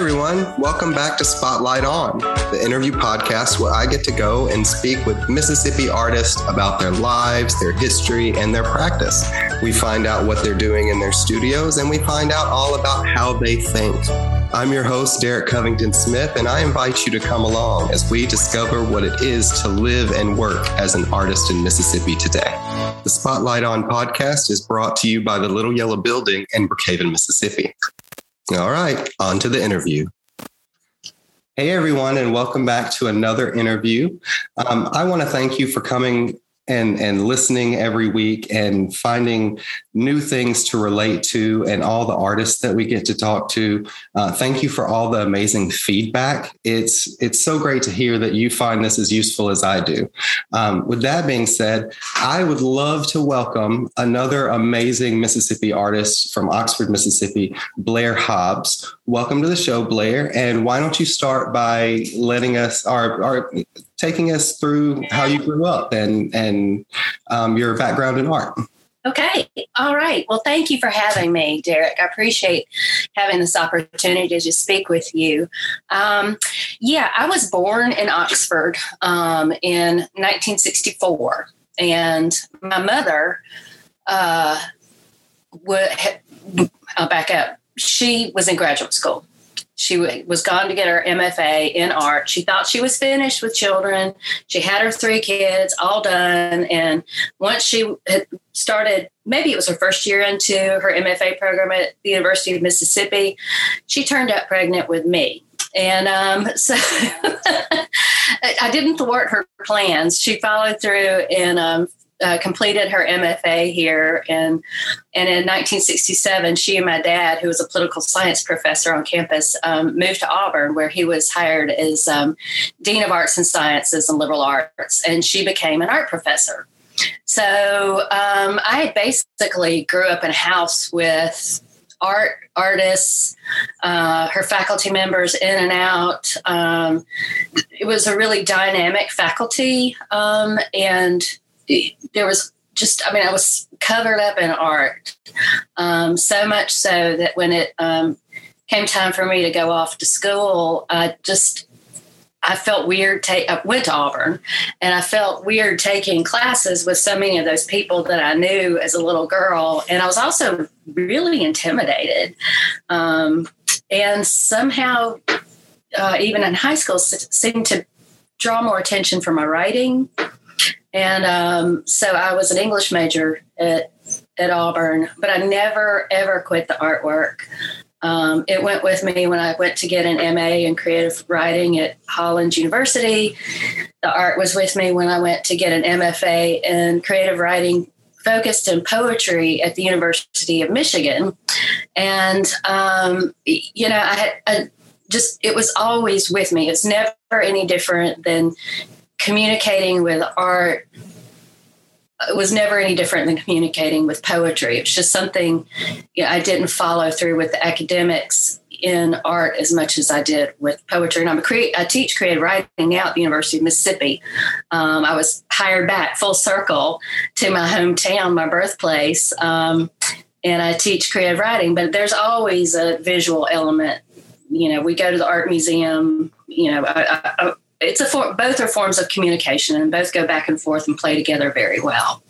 everyone. Welcome back to Spotlight On, the interview podcast where I get to go and speak with Mississippi artists about their lives, their history, and their practice. We find out what they're doing in their studios and we find out all about how they think. I'm your host, Derek Covington Smith, and I invite you to come along as we discover what it is to live and work as an artist in Mississippi today. The Spotlight On podcast is brought to you by the Little Yellow Building in Brookhaven, Mississippi. All right, on to the interview. Hey, everyone, and welcome back to another interview. Um, I want to thank you for coming and and listening every week and finding new things to relate to and all the artists that we get to talk to. Uh, thank you for all the amazing feedback. It's it's so great to hear that you find this as useful as i do. Um, with that being said i would love to welcome another amazing mississippi artist from oxford mississippi blair hobbs. Welcome to the show blair and why don't you start by letting us our, our taking us through how you grew up and and um, your background in art. Okay. All right. Well, thank you for having me, Derek. I appreciate having this opportunity to speak with you. Um, yeah, I was born in Oxford um, in 1964, and my mother uh, would. Back up. She was in graduate school she was gone to get her MFA in art. She thought she was finished with children. She had her three kids all done. And once she started, maybe it was her first year into her MFA program at the University of Mississippi, she turned up pregnant with me. And um, so I didn't thwart her plans. She followed through and um, uh, completed her MFA here, and and in 1967, she and my dad, who was a political science professor on campus, um, moved to Auburn, where he was hired as um, dean of arts and sciences and liberal arts, and she became an art professor. So um, I basically grew up in a house with art artists, uh, her faculty members in and out. Um, it was a really dynamic faculty, um, and there was just, I mean, I was covered up in art. Um, so much so that when it um, came time for me to go off to school, I just, I felt weird. Take, I went to Auburn, and I felt weird taking classes with so many of those people that I knew as a little girl, and I was also really intimidated. Um, and somehow, uh, even in high school, seemed to draw more attention for my writing and um, so I was an English major at, at Auburn, but I never, ever quit the artwork. Um, it went with me when I went to get an MA in creative writing at Hollins University. The art was with me when I went to get an MFA in creative writing focused in poetry at the University of Michigan. And, um, you know, I, I just, it was always with me. It's never any different than communicating with art was never any different than communicating with poetry. It's just something you know, I didn't follow through with the academics in art as much as I did with poetry. And I'm a crea- I teach creative writing now at the University of Mississippi. Um, I was hired back full circle to my hometown, my birthplace, um, and I teach creative writing. But there's always a visual element. You know, we go to the art museum. You know, I, I, it's a for, both are forms of communication and both go back and forth and play together very well.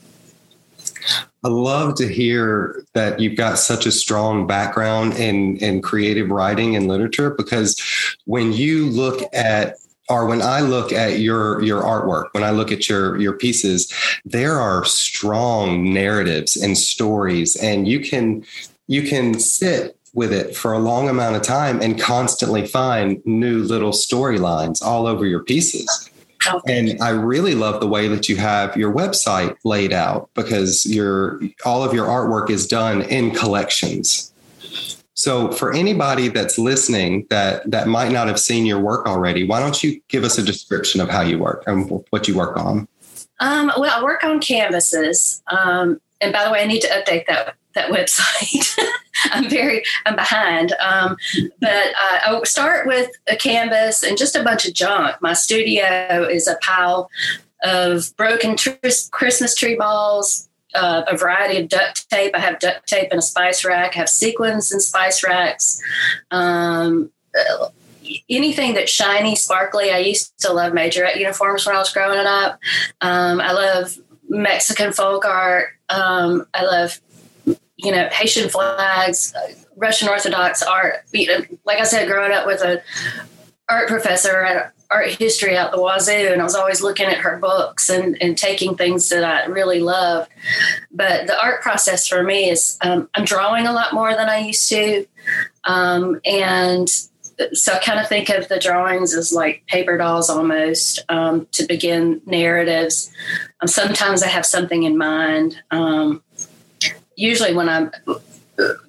I love to hear that you've got such a strong background in in creative writing and literature because when you look at or when I look at your your artwork, when I look at your your pieces, there are strong narratives and stories and you can you can sit with it for a long amount of time and constantly find new little storylines all over your pieces. And I really love the way that you have your website laid out because your all of your artwork is done in collections. So for anybody that's listening that that might not have seen your work already, why don't you give us a description of how you work and what you work on? Um, well, I work on canvases. Um, and by the way, I need to update that that website. I'm very I'm behind. Um, but uh, I start with a canvas and just a bunch of junk. My studio is a pile of broken tr- Christmas tree balls, uh, a variety of duct tape. I have duct tape and a spice rack. I have sequins and spice racks. Um, uh, anything that's shiny, sparkly. I used to love majorette uniforms when I was growing up. Um, I love Mexican folk art. Um, I love, you know, Haitian flags, Russian Orthodox art. Like I said, growing up with a art professor at art history out the wazoo, and I was always looking at her books and, and taking things that I really loved. But the art process for me is um, I'm drawing a lot more than I used to. Um, and so I kind of think of the drawings as like paper dolls almost um, to begin narratives. Um, sometimes I have something in mind. Um, usually, when I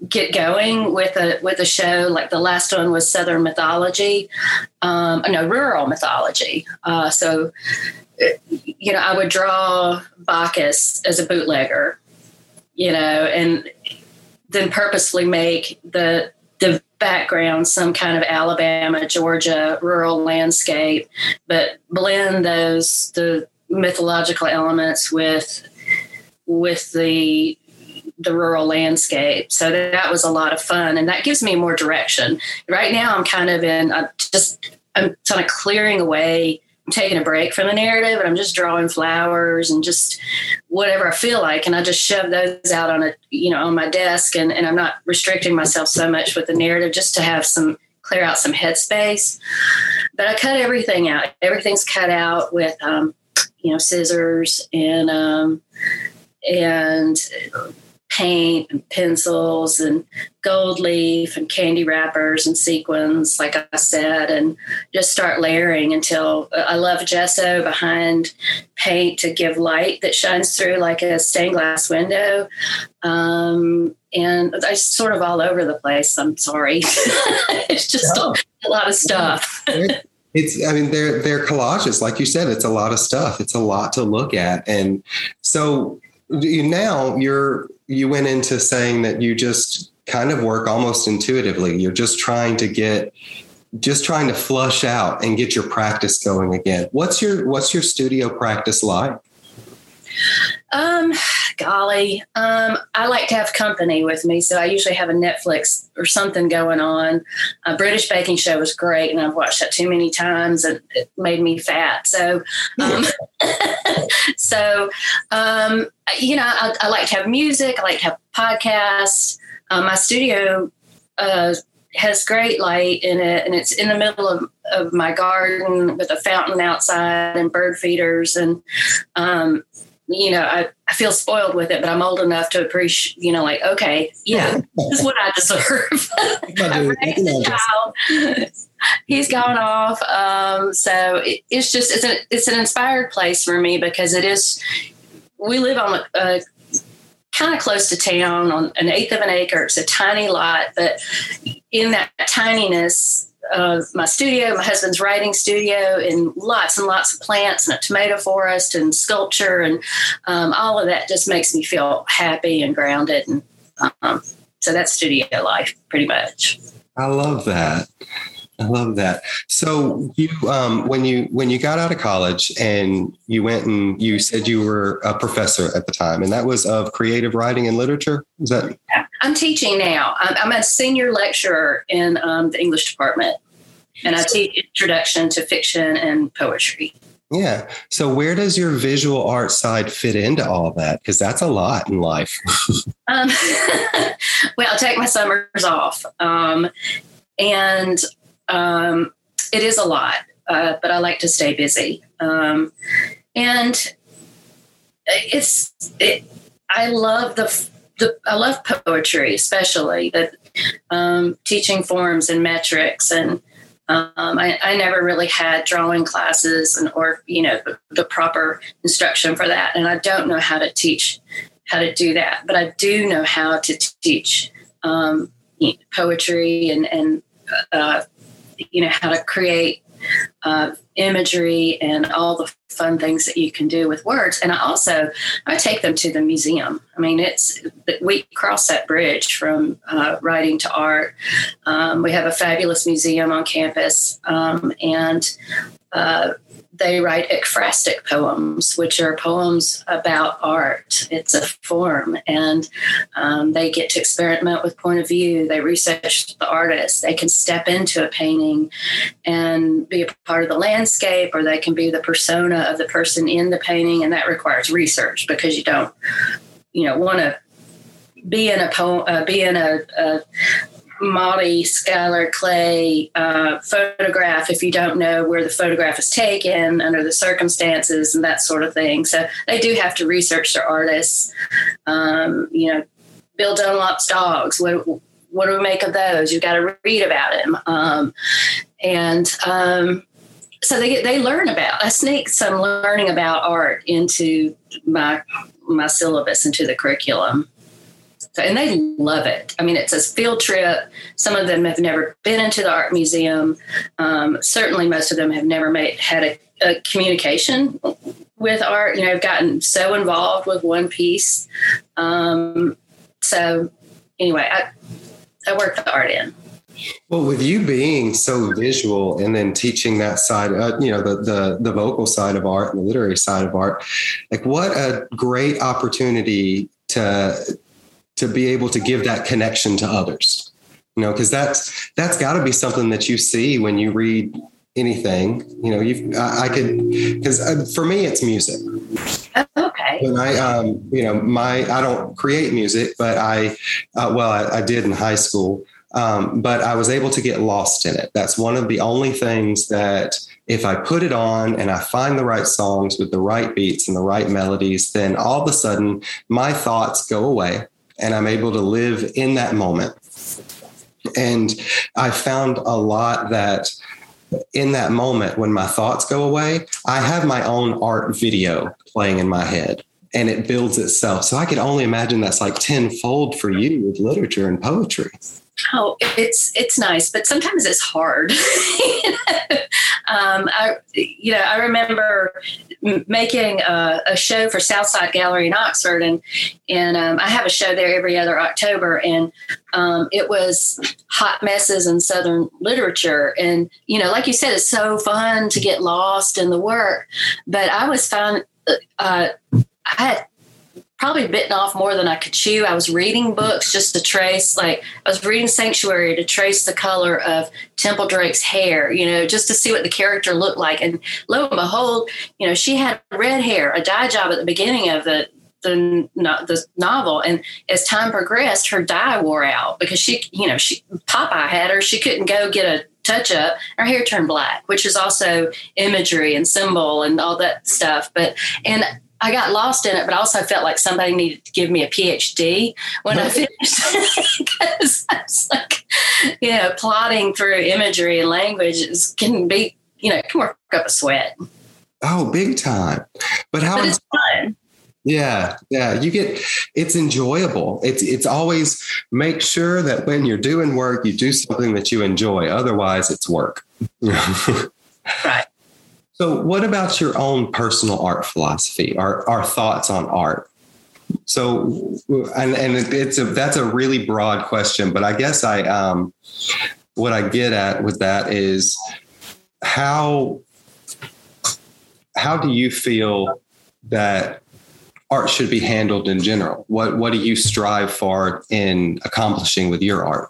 get going with a with a show, like the last one was Southern mythology, um, no rural mythology. Uh, so, you know, I would draw Bacchus as a bootlegger, you know, and then purposely make the the background some kind of Alabama, Georgia rural landscape, but blend those the mythological elements with with the the rural landscape. So that was a lot of fun, and that gives me more direction. Right now, I'm kind of in I'm just I'm kind of clearing away I'm taking a break from the narrative and I'm just drawing flowers and just whatever I feel like. And I just shove those out on a, you know, on my desk and, and I'm not restricting myself so much with the narrative just to have some clear out some headspace. But I cut everything out. Everything's cut out with, um, you know, scissors and, um, and paint and pencils and gold leaf and candy wrappers and sequins, like I said, and just start layering until I love gesso behind paint to give light that shines through like a stained glass window. Um, and I sort of all over the place. I'm sorry. it's just a, a, lot of stuff. It's, I mean, they're, they're collages. Like you said, it's a lot of stuff. It's a lot to look at. And so now you're you went into saying that you just kind of work almost intuitively. You're just trying to get just trying to flush out and get your practice going again. What's your what's your studio practice like? Um, golly, um, I like to have company with me, so I usually have a Netflix or something going on. A British baking show was great, and I've watched that too many times, and it made me fat. So, um, so um, you know, I, I, like to have music. I like to have podcasts. Um, my studio uh, has great light in it, and it's in the middle of, of my garden with a fountain outside and bird feeders and um, you know, I, I feel spoiled with it, but I'm old enough to appreciate, you know, like, okay, yeah, this is what I deserve. He's gone off. Um, so it, it's just, it's an, it's an inspired place for me because it is, we live on a, a kind of close to town on an eighth of an acre. It's a tiny lot, but in that tininess, of my studio, my husband's writing studio, and lots and lots of plants and a tomato forest and sculpture, and um, all of that just makes me feel happy and grounded. And um, so that's studio life, pretty much. I love that. I love that. So you, um, when you when you got out of college and you went and you said you were a professor at the time, and that was of creative writing and literature. Is that? I'm teaching now. I'm, I'm a senior lecturer in um, the English department, and I teach introduction to fiction and poetry. Yeah. So where does your visual art side fit into all that? Because that's a lot in life. um, well, I take my summers off, um, and um, it is a lot, uh, but I like to stay busy. Um, and it's, it, I love the, the, I love poetry, especially the um, teaching forms and metrics. And um, I, I, never really had drawing classes and, or, you know, the, the proper instruction for that. And I don't know how to teach how to do that, but I do know how to teach um, poetry and, and uh, you know how to create uh, imagery and all the fun things that you can do with words. And I also I take them to the museum. I mean, it's we cross that bridge from uh, writing to art. Um, we have a fabulous museum on campus, um, and uh, they write ekphrastic poems, which are poems about art. It's a form, and um, they get to experiment with point of view. They research the artist. They can step into a painting and be a part of the landscape, or they can be the persona of the person in the painting, and that requires research because you don't, you know, want to be in a poem, uh, be in a, a Maudie Schuyler Clay uh, photograph if you don't know where the photograph is taken under the circumstances and that sort of thing. So they do have to research their artists. Um, you know, Bill Dunlap's dogs. What what do we make of those? You've got to read about him. Um, and um, so they they learn about. I sneak some learning about art into my my syllabus into the curriculum. And they love it. I mean, it's a field trip. Some of them have never been into the art museum. Um, certainly, most of them have never made had a, a communication with art. You know, have gotten so involved with one piece. Um, so, anyway, I I work the art in. Well, with you being so visual and then teaching that side, uh, you know, the, the the vocal side of art and the literary side of art, like what a great opportunity to to be able to give that connection to others you know because that's that's got to be something that you see when you read anything you know you I, I could because uh, for me it's music. Okay. When i um you know my i don't create music but i uh, well I, I, did in high school um, but i was able to get lost in it. That's one of the only things that if i put it on and i find the right songs with the right beats and the right melodies then all of a sudden my thoughts go away and I'm able to live in that moment. And I found a lot that in that moment when my thoughts go away, I have my own art video playing in my head and it builds itself. So I could only imagine that's like tenfold for you with literature and poetry. Oh, it's it's nice, but sometimes it's hard. um, I, you know, I remember making a, a, show for Southside Gallery in Oxford, and and um, I have a show there every other October, and um, it was hot messes in Southern literature, and you know, like you said, it's so fun to get lost in the work, but I was found. Uh, I had probably bitten off more than I could chew. I was reading books just to trace, like, I was reading Sanctuary to trace the color of Temple Drake's hair, you know, just to see what the character looked like. And lo and behold, you know, she had red hair, a dye job at the beginning of the the the novel and as time progressed her dye wore out because she you know she popeye had her she couldn't go get a touch up her hair turned black which is also imagery and symbol and all that stuff but and I got lost in it, but I also felt like somebody needed to give me a PhD when I finished because I was like, you know, plotting through imagery and language is, can be, you know, can work up a sweat. Oh, big time! But how? But it's fun. Yeah, yeah, you get it's enjoyable. It's it's always make sure that when you're doing work, you do something that you enjoy. Otherwise, it's work. right. So, what about your own personal art philosophy? Our our thoughts on art? So, and and it's a that's a really broad question, but I guess I um, what I get at with that is how how do you feel that art should be handled in general? What what do you strive for in accomplishing with your art?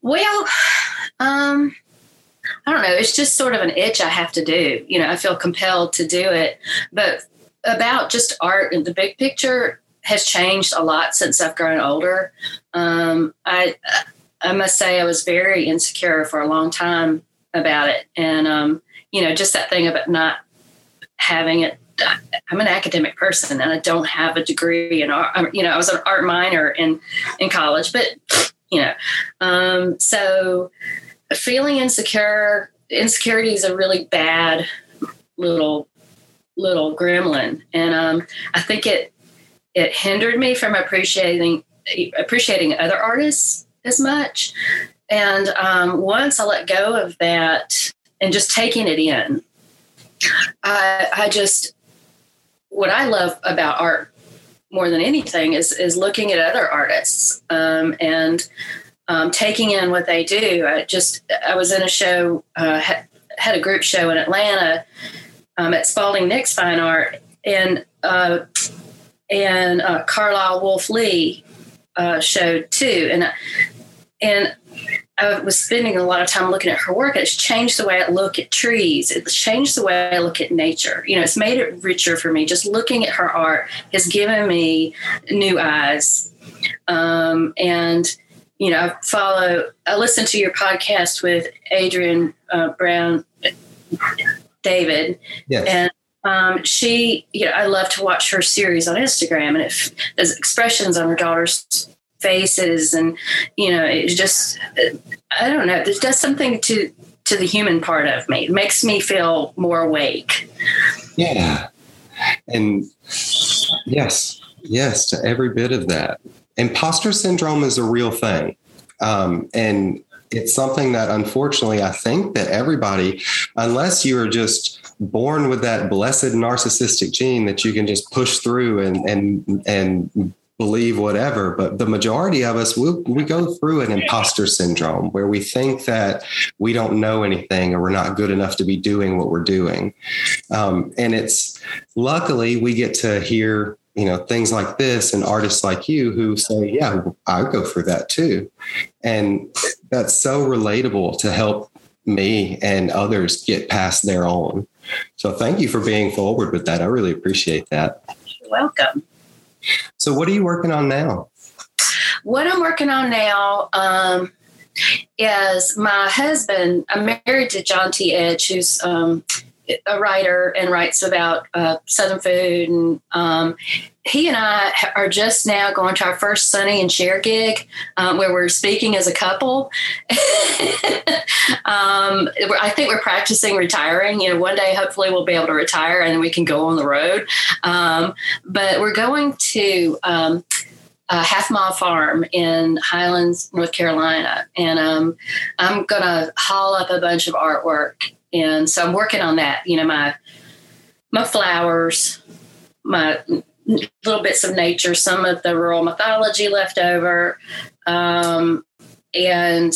Well, um, I don't know. It's just sort of an itch I have to do. You know, I feel compelled to do it. But about just art and the big picture has changed a lot since I've grown older. Um, I I must say I was very insecure for a long time about it, and um, you know, just that thing about not having it. I'm an academic person, and I don't have a degree in art. You know, I was an art minor in in college, but you know, um, so feeling insecure, insecurity is a really bad little little gremlin, and um, I think it it hindered me from appreciating appreciating other artists as much. And um, once I let go of that and just taking it in, I, I just what I love about art more than anything is is looking at other artists um, and um, taking in what they do. I just I was in a show uh, had a group show in Atlanta um, at Spalding Nix Fine Art, and uh, and uh, Carlisle Wolf Lee uh, showed too, and and I was spending a lot of time looking at her work. It's changed the way I look at trees. It's changed the way I look at nature. You know, it's made it richer for me. Just looking at her art has given me new eyes. Um, and you know, I follow. I listen to your podcast with Adrienne uh, Brown, David, yes. and um, she, you know, I love to watch her series on Instagram, and it, there's expressions on her daughter's faces, and you know, it just, I don't know, it does something to to the human part of me. It makes me feel more awake. Yeah, and yes, yes, to every bit of that. Imposter syndrome is a real thing, um, and it's something that unfortunately I think that everybody, unless you are just born with that blessed narcissistic gene that you can just push through and and and believe whatever but the majority of us we we go through an imposter syndrome where we think that we don't know anything or we're not good enough to be doing what we're doing. Um, and it's luckily we get to hear you know things like this and artists like you who say yeah i go through that too and that's so relatable to help me and others get past their own so thank you for being forward with that. I really appreciate that. You're welcome. So what are you working on now? What I'm working on now um, is my husband. I'm married to John T. Edge, who's um, a writer and writes about uh, Southern food. And um, he and I are just now going to our first Sonny and Cher gig um, where we're speaking as a couple. um, I think we're practicing retiring. You know, one day hopefully we'll be able to retire and we can go on the road. Um, but we're going to. Um, a half mile farm in Highlands, North Carolina, and um, I'm gonna haul up a bunch of artwork and so I'm working on that. You know, my my flowers, my little bits of nature, some of the rural mythology left over, um, and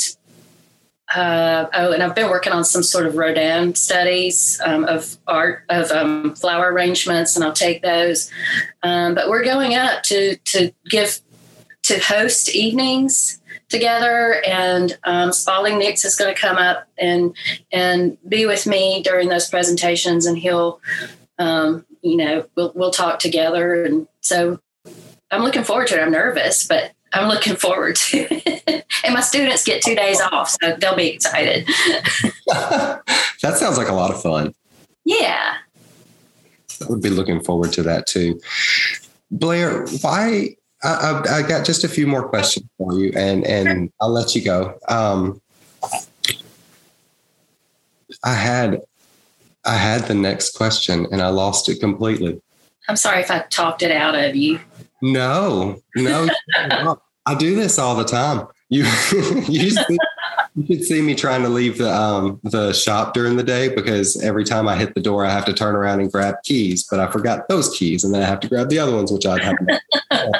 uh, oh, and I've been working on some sort of Rodin studies um, of art of um, flower arrangements, and I'll take those. Um, but we're going up to to give to host evenings together, and um, Spalding Nix is going to come up and and be with me during those presentations, and he'll, um, you know, we'll we'll talk together, and so I'm looking forward to it. I'm nervous, but I'm looking forward to it. and my students get two days off, so they'll be excited. that sounds like a lot of fun. Yeah. I would be looking forward to that too. Blair, why I, I, got just a few more questions for you, and and I'll let you go. Um, I had I had the next question, and I lost it completely. I'm sorry if I talked it out of you. No, no, I do this all the time. You you see, you should see me trying to leave the um, the shop during the day because every time I hit the door, I have to turn around and grab keys, but I forgot those keys, and then I have to grab the other ones, which I have.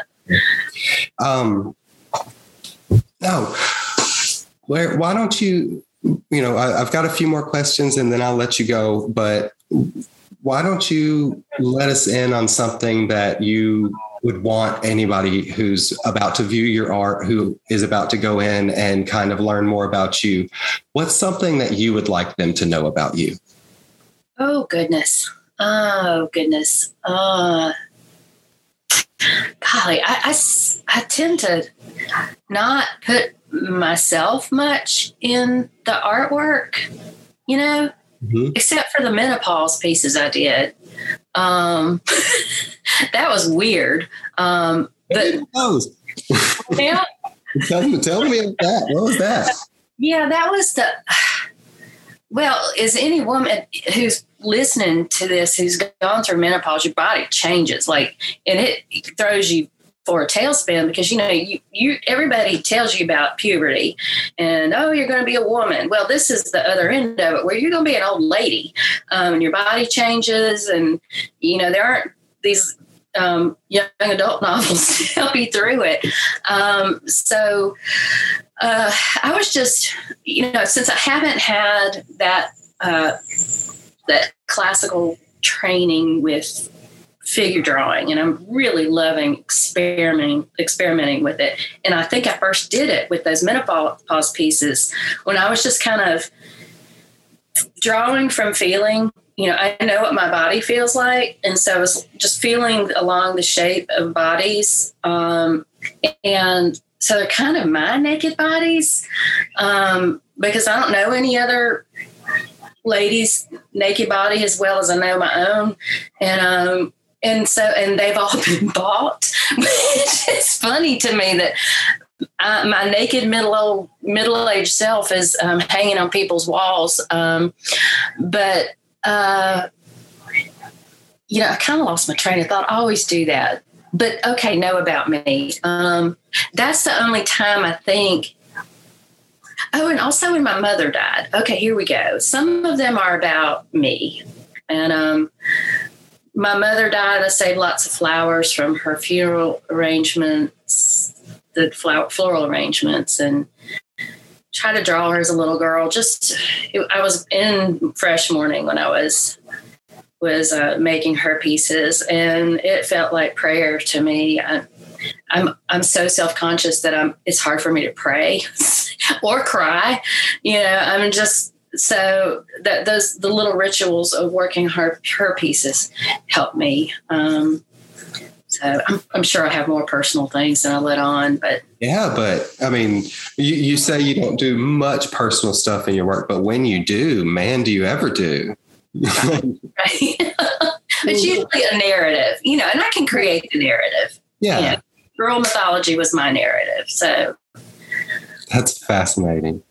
Um, no, where, why don't you, you know, I, I've got a few more questions and then I'll let you go, but why don't you let us in on something that you would want anybody who's about to view your art, who is about to go in and kind of learn more about you? What's something that you would like them to know about you? Oh, goodness. Oh, goodness. Uh, golly, I, I, I tend to not put myself much in the artwork, you know, mm-hmm. except for the menopause pieces I did. Um, that was weird. Um, but yeah. tell, me, tell me about that. What was that? Yeah, that was the. Well, is any woman who's listening to this who's gone through menopause, your body changes, like, and it throws you for a tailspin because you know you, you everybody tells you about puberty and oh you're going to be a woman. Well this is the other end of it where you're going to be an old lady um, and your body changes and you know there aren't these um, young adult novels to help you through it. Um, so uh, i was just you know since i haven't had that uh, that classical training with figure drawing and I'm really loving experimenting experimenting with it. And I think I first did it with those menopause pieces when I was just kind of drawing from feeling you know, I know what my body feels like. And so I was just feeling along the shape of bodies. Um, and so they're kind of my naked bodies um, because I don't know any other ladies' naked body as well as I know my own. And, um, and so, and they've all been bought, which is funny to me that uh, my naked middle old middle aged self is um, hanging on people's walls. Um, but uh, you know, I kind of lost my train of thought. I always do that. But okay, know about me. Um, that's the only time I think. Oh, and also when my mother died. Okay, here we go. Some of them are about me. And um, my mother died. I saved lots of flowers from her funeral arrangements, the flower, floral arrangements, and try to draw her as a little girl. Just it, I was in fresh mourning when I was was uh, making her pieces, and it felt like prayer to me. I, I'm I'm so self conscious that I'm. It's hard for me to pray or cry. You know, I'm just so that those the little rituals of working her her pieces help me. Um, so I'm, I'm sure I have more personal things than I let on, but yeah, but I mean, you, you say you don't do much personal stuff in your work, but when you do, man, do you ever do? right. it's usually a narrative, you know, and I can create the narrative. Yeah. You know, girl mythology was my narrative. So that's fascinating.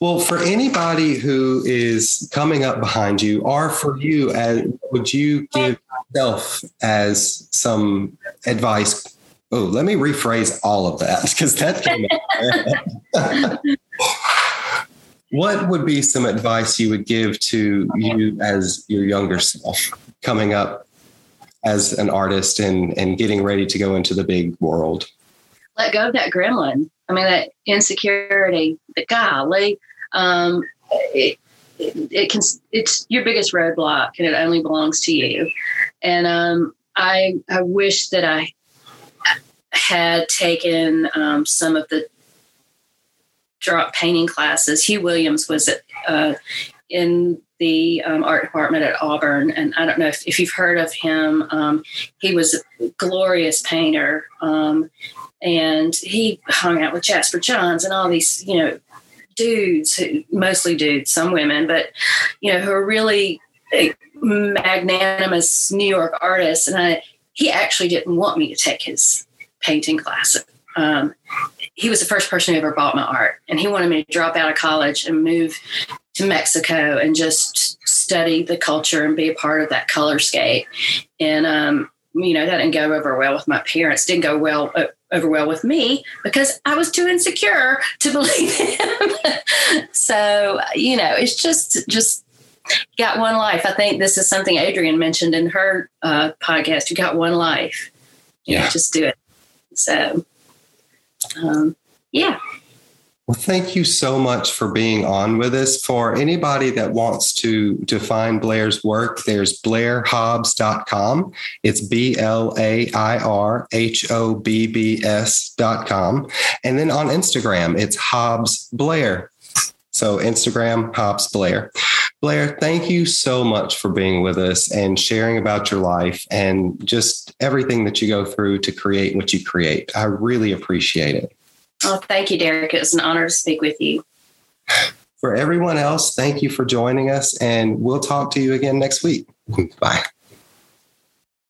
Well, for anybody who is coming up behind you, or for you, as, would you give yourself as some advice? Oh, let me rephrase all of that because that came What would be some advice you would give to you as your younger self coming up as an artist and, and getting ready to go into the big world? Let go of that gremlin I mean, that insecurity, the golly, um, it, it, it, can, it's your biggest roadblock and it only belongs to you. And um, I, I wish that I had taken um, some of the drop painting classes. Hugh Williams was uh, in the um, art department at Auburn, and I don't know if, if you've heard of him. Um, he was a glorious painter, um, and he hung out with Jasper Johns and all these, you know, dudes, who, mostly dudes, some women, but you know, who are really magnanimous New York artists. And I, he actually didn't want me to take his painting class. Um, he was the first person who ever bought my art, and he wanted me to drop out of college and move to Mexico and just study the culture and be a part of that color colorscape. And um, you know, that didn't go over well with my parents. Didn't go well uh, over well with me because I was too insecure to believe him. so, you know, it's just just got one life. I think this is something adrienne mentioned in her uh, podcast. You got one life. You yeah, know, just do it. So, um, yeah. Well, thank you so much for being on with us. For anybody that wants to, to find Blair's work, there's blairhobbs.com. It's B L A I R H O B B S.com. And then on Instagram, it's Hobbs Blair. So Instagram, Hobbs Blair. Blair, thank you so much for being with us and sharing about your life and just everything that you go through to create what you create. I really appreciate it. Oh, thank you, Derek. It was an honor to speak with you. For everyone else, thank you for joining us, and we'll talk to you again next week. Bye.